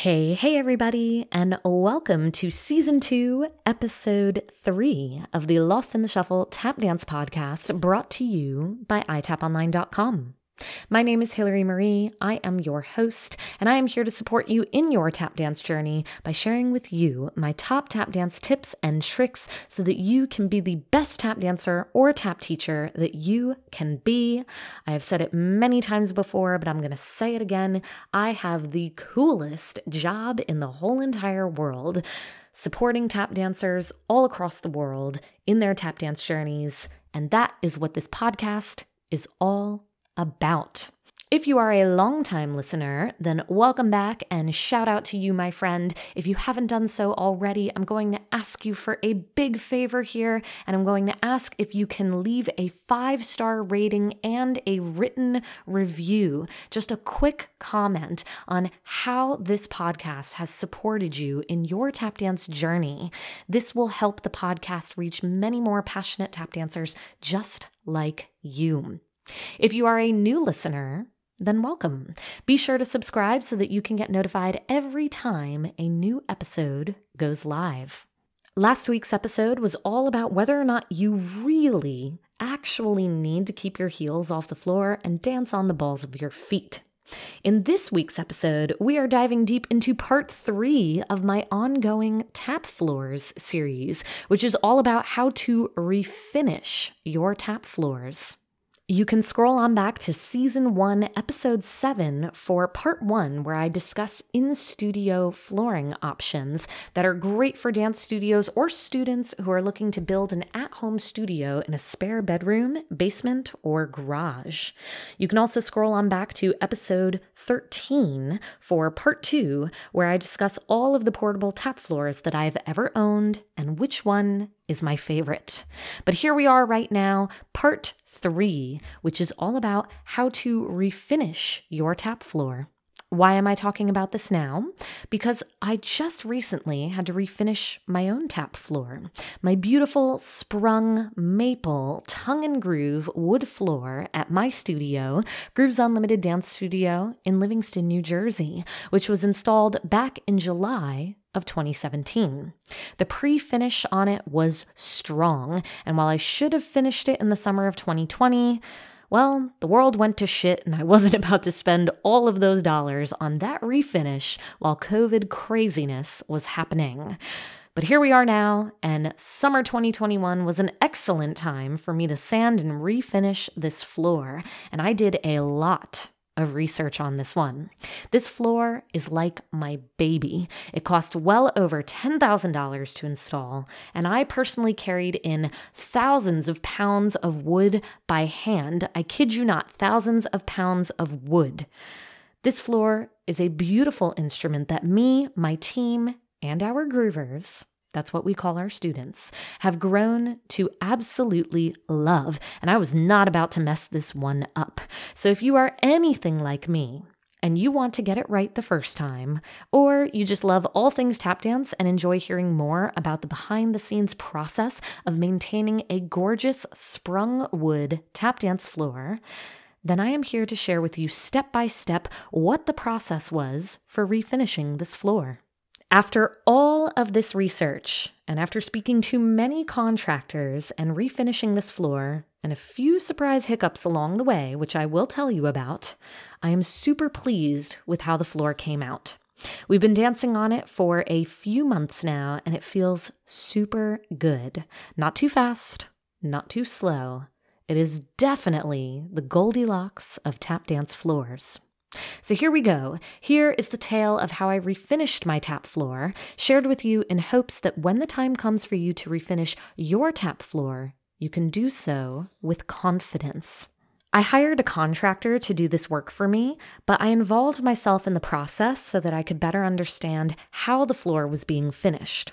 Hey, hey, everybody, and welcome to season two, episode three of the Lost in the Shuffle Tap Dance podcast brought to you by iTapOnline.com. My name is Hillary Marie. I am your host, and I am here to support you in your tap dance journey by sharing with you my top tap dance tips and tricks so that you can be the best tap dancer or tap teacher that you can be. I have said it many times before, but I'm going to say it again. I have the coolest job in the whole entire world supporting tap dancers all across the world in their tap dance journeys. And that is what this podcast is all about. If you are a longtime listener, then welcome back and shout out to you, my friend. If you haven't done so already, I'm going to ask you for a big favor here, and I'm going to ask if you can leave a five star rating and a written review. Just a quick comment on how this podcast has supported you in your tap dance journey. This will help the podcast reach many more passionate tap dancers just like you. If you are a new listener, then welcome. Be sure to subscribe so that you can get notified every time a new episode goes live. Last week's episode was all about whether or not you really actually need to keep your heels off the floor and dance on the balls of your feet. In this week's episode, we are diving deep into part three of my ongoing Tap Floors series, which is all about how to refinish your tap floors. You can scroll on back to season one, episode seven for part one, where I discuss in studio flooring options that are great for dance studios or students who are looking to build an at home studio in a spare bedroom, basement, or garage. You can also scroll on back to episode 13 for part two, where I discuss all of the portable tap floors that I've ever owned and which one is my favorite. But here we are right now, part three, which is all about how to refinish your tap floor. Why am I talking about this now? Because I just recently had to refinish my own tap floor. My beautiful sprung maple tongue and groove wood floor at my studio, Grooves Unlimited Dance Studio in Livingston, New Jersey, which was installed back in July of 2017. The pre finish on it was strong, and while I should have finished it in the summer of 2020, well, the world went to shit, and I wasn't about to spend all of those dollars on that refinish while COVID craziness was happening. But here we are now, and summer 2021 was an excellent time for me to sand and refinish this floor, and I did a lot of research on this one. This floor is like my baby. It cost well over $10,000 to install, and I personally carried in thousands of pounds of wood by hand. I kid you not, thousands of pounds of wood. This floor is a beautiful instrument that me, my team, and our groovers that's what we call our students, have grown to absolutely love. And I was not about to mess this one up. So if you are anything like me, and you want to get it right the first time, or you just love all things tap dance and enjoy hearing more about the behind the scenes process of maintaining a gorgeous sprung wood tap dance floor, then I am here to share with you step by step what the process was for refinishing this floor. After all of this research, and after speaking to many contractors and refinishing this floor, and a few surprise hiccups along the way, which I will tell you about, I am super pleased with how the floor came out. We've been dancing on it for a few months now, and it feels super good. Not too fast, not too slow. It is definitely the Goldilocks of tap dance floors. So here we go. Here is the tale of how I refinished my tap floor, shared with you in hopes that when the time comes for you to refinish your tap floor, you can do so with confidence. I hired a contractor to do this work for me, but I involved myself in the process so that I could better understand how the floor was being finished.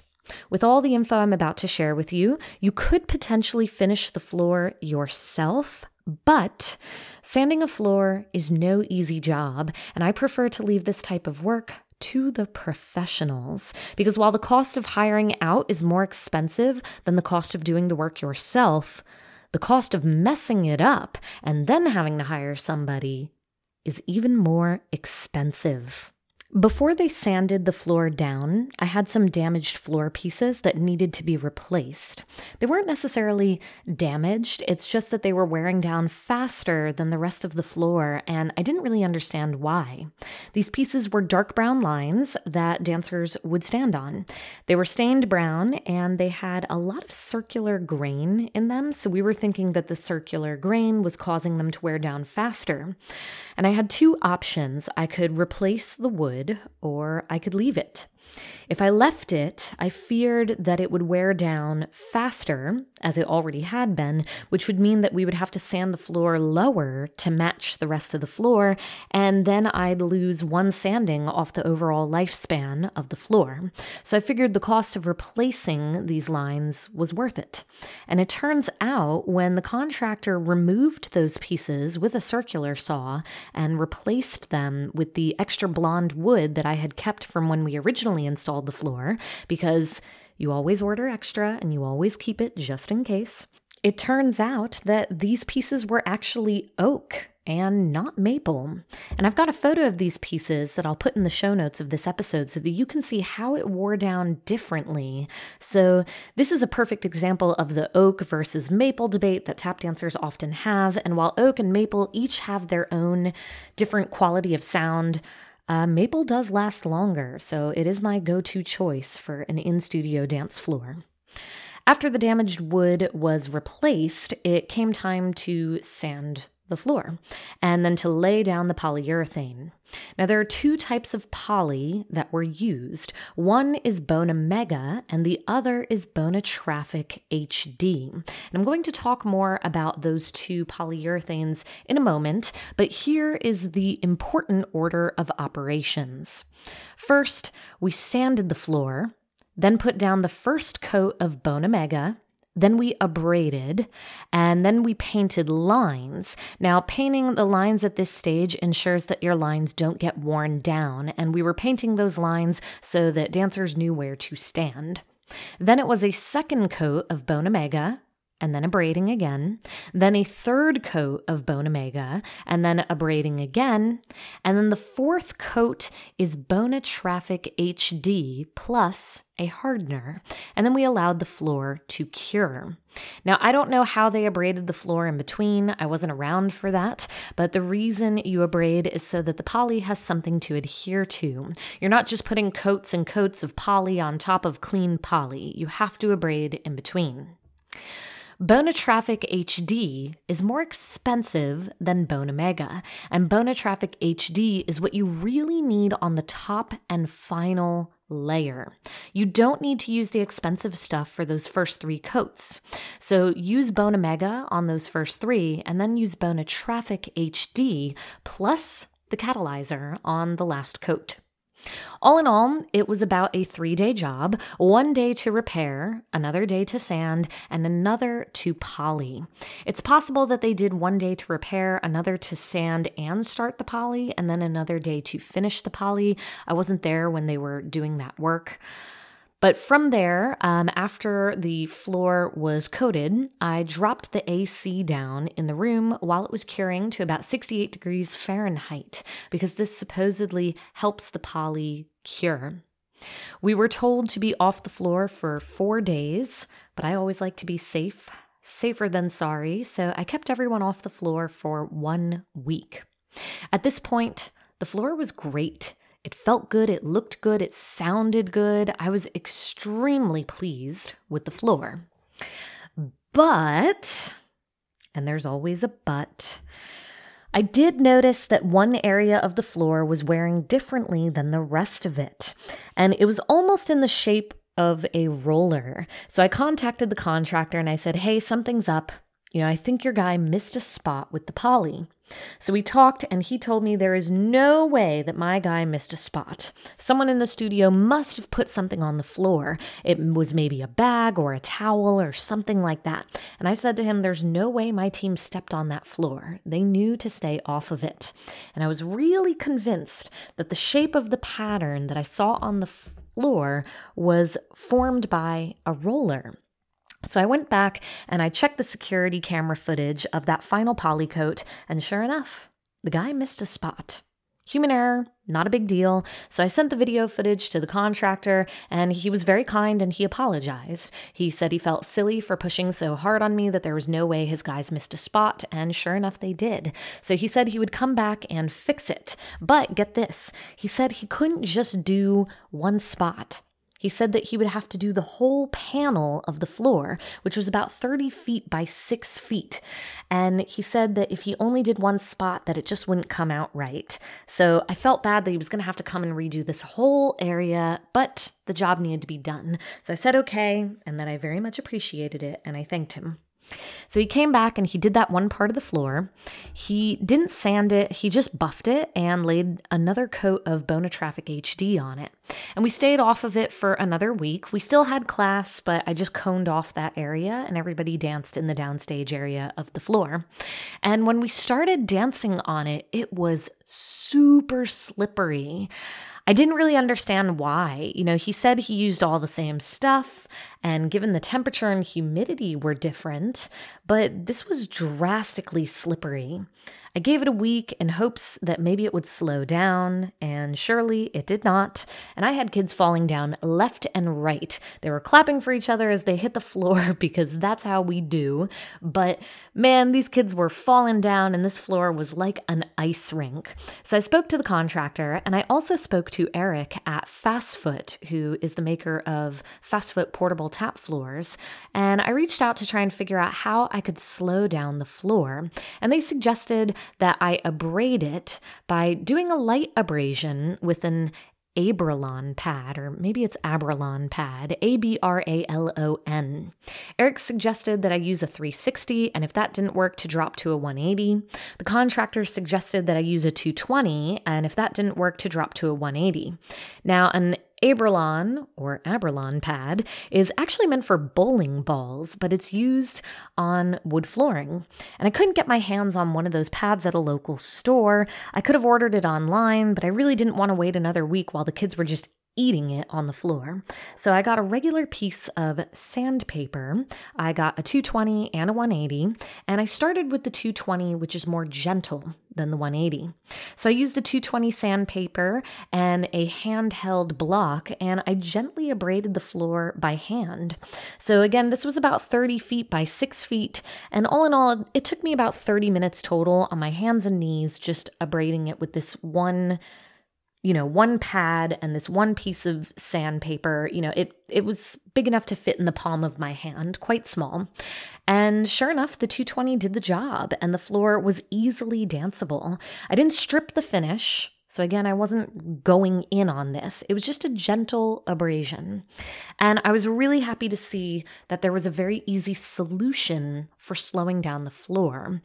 With all the info I'm about to share with you, you could potentially finish the floor yourself but sanding a floor is no easy job, and I prefer to leave this type of work to the professionals. Because while the cost of hiring out is more expensive than the cost of doing the work yourself, the cost of messing it up and then having to hire somebody is even more expensive. Before they sanded the floor down, I had some damaged floor pieces that needed to be replaced. They weren't necessarily damaged, it's just that they were wearing down faster than the rest of the floor, and I didn't really understand why. These pieces were dark brown lines that dancers would stand on. They were stained brown and they had a lot of circular grain in them, so we were thinking that the circular grain was causing them to wear down faster. And I had two options I could replace the wood or I could leave it. If I left it, I feared that it would wear down faster, as it already had been, which would mean that we would have to sand the floor lower to match the rest of the floor, and then I'd lose one sanding off the overall lifespan of the floor. So I figured the cost of replacing these lines was worth it. And it turns out when the contractor removed those pieces with a circular saw and replaced them with the extra blonde wood that I had kept from when we originally installed the floor because you always order extra and you always keep it just in case. It turns out that these pieces were actually oak and not maple. And I've got a photo of these pieces that I'll put in the show notes of this episode so that you can see how it wore down differently. So, this is a perfect example of the oak versus maple debate that tap dancers often have. And while oak and maple each have their own different quality of sound, uh, maple does last longer, so it is my go to choice for an in studio dance floor. After the damaged wood was replaced, it came time to sand the floor, and then to lay down the polyurethane. Now, there are two types of poly that were used. One is Bona Mega, and the other is Bona Traffic HD. And I'm going to talk more about those two polyurethanes in a moment, but here is the important order of operations. First, we sanded the floor, then put down the first coat of Bona Mega then we abraded, and then we painted lines. Now, painting the lines at this stage ensures that your lines don't get worn down, and we were painting those lines so that dancers knew where to stand. Then it was a second coat of Bona Mega, and then abrading again, then a third coat of Bona Mega, and then abrading again, and then the fourth coat is Bona Traffic HD plus a hardener, and then we allowed the floor to cure. Now, I don't know how they abraded the floor in between, I wasn't around for that, but the reason you abrade is so that the poly has something to adhere to. You're not just putting coats and coats of poly on top of clean poly, you have to abrade in between. Bona Traffic HD is more expensive than Bona Mega, and Bona Traffic HD is what you really need on the top and final layer. You don't need to use the expensive stuff for those first three coats. So use Bona Mega on those first three, and then use Bona Traffic HD plus the catalyzer on the last coat. All in all, it was about a three day job one day to repair, another day to sand, and another to poly. It's possible that they did one day to repair, another to sand and start the poly, and then another day to finish the poly. I wasn't there when they were doing that work. But from there, um, after the floor was coated, I dropped the AC down in the room while it was curing to about 68 degrees Fahrenheit because this supposedly helps the poly cure. We were told to be off the floor for four days, but I always like to be safe, safer than sorry, so I kept everyone off the floor for one week. At this point, the floor was great. It felt good, it looked good, it sounded good. I was extremely pleased with the floor. But, and there's always a but, I did notice that one area of the floor was wearing differently than the rest of it, and it was almost in the shape of a roller. So I contacted the contractor and I said, Hey, something's up. You know, I think your guy missed a spot with the poly. So we talked, and he told me there is no way that my guy missed a spot. Someone in the studio must have put something on the floor. It was maybe a bag or a towel or something like that. And I said to him, There's no way my team stepped on that floor. They knew to stay off of it. And I was really convinced that the shape of the pattern that I saw on the floor was formed by a roller. So I went back and I checked the security camera footage of that final polycoat, and sure enough, the guy missed a spot. Human error, not a big deal. So I sent the video footage to the contractor, and he was very kind and he apologized. He said he felt silly for pushing so hard on me that there was no way his guys missed a spot, and sure enough, they did. So he said he would come back and fix it. But get this he said he couldn't just do one spot. He said that he would have to do the whole panel of the floor, which was about 30 feet by 6 feet. And he said that if he only did one spot, that it just wouldn't come out right. So I felt bad that he was going to have to come and redo this whole area, but the job needed to be done. So I said okay, and that I very much appreciated it, and I thanked him. So he came back and he did that one part of the floor. He didn't sand it, he just buffed it and laid another coat of Bona Traffic HD on it. And we stayed off of it for another week. We still had class, but I just coned off that area and everybody danced in the downstage area of the floor. And when we started dancing on it, it was super slippery. I didn't really understand why. You know, he said he used all the same stuff, and given the temperature and humidity were different, but this was drastically slippery. I gave it a week in hopes that maybe it would slow down, and surely it did not. And I had kids falling down left and right. They were clapping for each other as they hit the floor because that's how we do. But man, these kids were falling down, and this floor was like an ice rink. So I spoke to the contractor, and I also spoke to Eric at Fastfoot, who is the maker of Fastfoot portable tap floors. And I reached out to try and figure out how I could slow down the floor. And they suggested that I abrade it by doing a light abrasion with an Abralon pad, or maybe it's Abralon pad, A B R A L O N. Eric suggested that I use a 360, and if that didn't work, to drop to a 180. The contractor suggested that I use a 220, and if that didn't work, to drop to a 180. Now, an Abralon or Abralon pad is actually meant for bowling balls, but it's used on wood flooring. And I couldn't get my hands on one of those pads at a local store. I could have ordered it online, but I really didn't want to wait another week while the kids were just eating it on the floor. So I got a regular piece of sandpaper. I got a 220 and a 180, and I started with the 220, which is more gentle than the 180. So I used the 220 sandpaper and a handheld block, and I gently abraded the floor by hand. So again, this was about 30 feet by 6 feet, and all in all, it took me about 30 minutes total on my hands and knees just abrading it with this one you know, one pad and this one piece of sandpaper, you know, it it was big enough to fit in the palm of my hand, quite small. And sure enough, the 220 did the job and the floor was easily danceable. I didn't strip the finish. So again, I wasn't going in on this. It was just a gentle abrasion. And I was really happy to see that there was a very easy solution for slowing down the floor.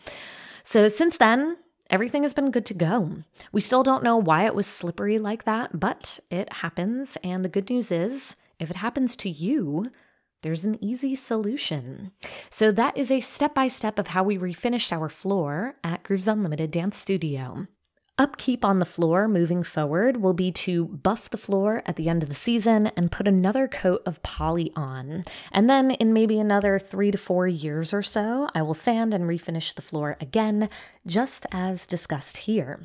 So since then, everything has been good to go. We still don't know why it was slippery like that, but it happens. And the good news is, if it happens to you, there's an easy solution. So, that is a step by step of how we refinished our floor at Grooves Unlimited Dance Studio. Upkeep on the floor moving forward will be to buff the floor at the end of the season and put another coat of poly on. And then, in maybe another three to four years or so, I will sand and refinish the floor again, just as discussed here.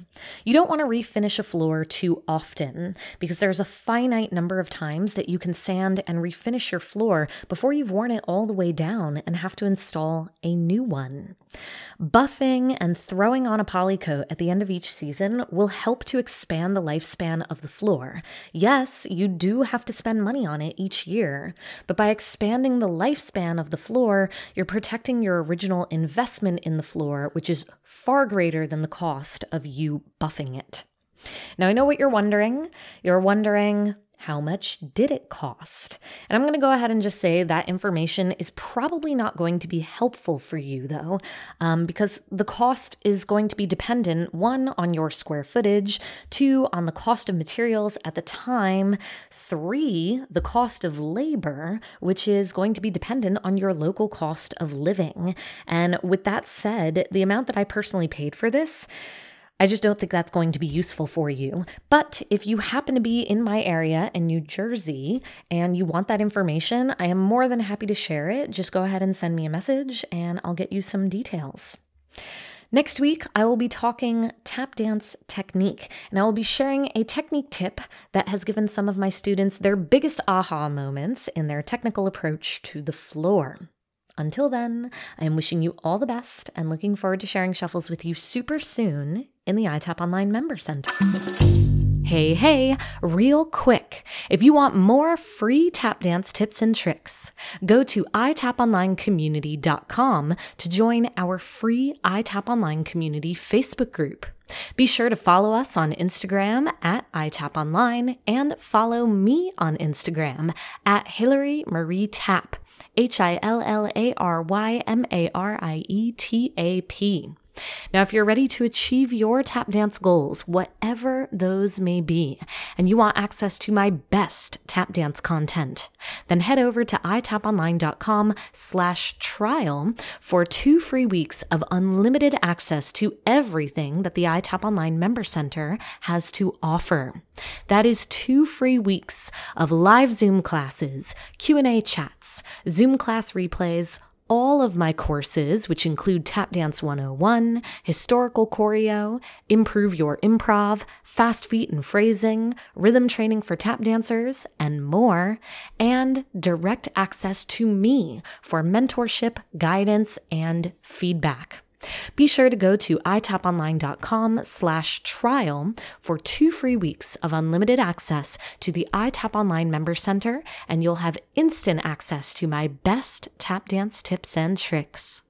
You don't want to refinish a floor too often because there's a finite number of times that you can sand and refinish your floor before you've worn it all the way down and have to install a new one. Buffing and throwing on a poly coat at the end of each season will help to expand the lifespan of the floor. Yes, you do have to spend money on it each year, but by expanding the lifespan of the floor, you're protecting your original investment in the floor, which is far greater than the cost of you buffing it. Now, I know what you're wondering. You're wondering, how much did it cost? And I'm going to go ahead and just say that information is probably not going to be helpful for you, though, um, because the cost is going to be dependent one, on your square footage, two, on the cost of materials at the time, three, the cost of labor, which is going to be dependent on your local cost of living. And with that said, the amount that I personally paid for this, I just don't think that's going to be useful for you. But if you happen to be in my area in New Jersey and you want that information, I am more than happy to share it. Just go ahead and send me a message and I'll get you some details. Next week, I will be talking tap dance technique, and I will be sharing a technique tip that has given some of my students their biggest aha moments in their technical approach to the floor. Until then, I am wishing you all the best and looking forward to sharing shuffles with you super soon in the iTap Online Member Center. Hey, hey, real quick. If you want more free tap dance tips and tricks, go to itaponlinecommunity.com to join our free iTap Online Community Facebook group. Be sure to follow us on Instagram at itaponline and follow me on Instagram at Hillary Marie Tap. H I L L A R Y M A R I E T A P. Now, if you're ready to achieve your tap dance goals, whatever those may be, and you want access to my best tap dance content, then head over to itaponline.com slash trial for two free weeks of unlimited access to everything that the iTap Online Member Center has to offer. That is two free weeks of live Zoom classes, Q&A chats, Zoom class replays, all of my courses, which include Tap Dance 101, Historical Choreo, Improve Your Improv, Fast Feet and Phrasing, Rhythm Training for Tap Dancers, and more, and direct access to me for mentorship, guidance, and feedback. Be sure to go to itaponline.com slash trial for two free weeks of unlimited access to the iTap Online Member Center, and you'll have instant access to my best tap dance tips and tricks.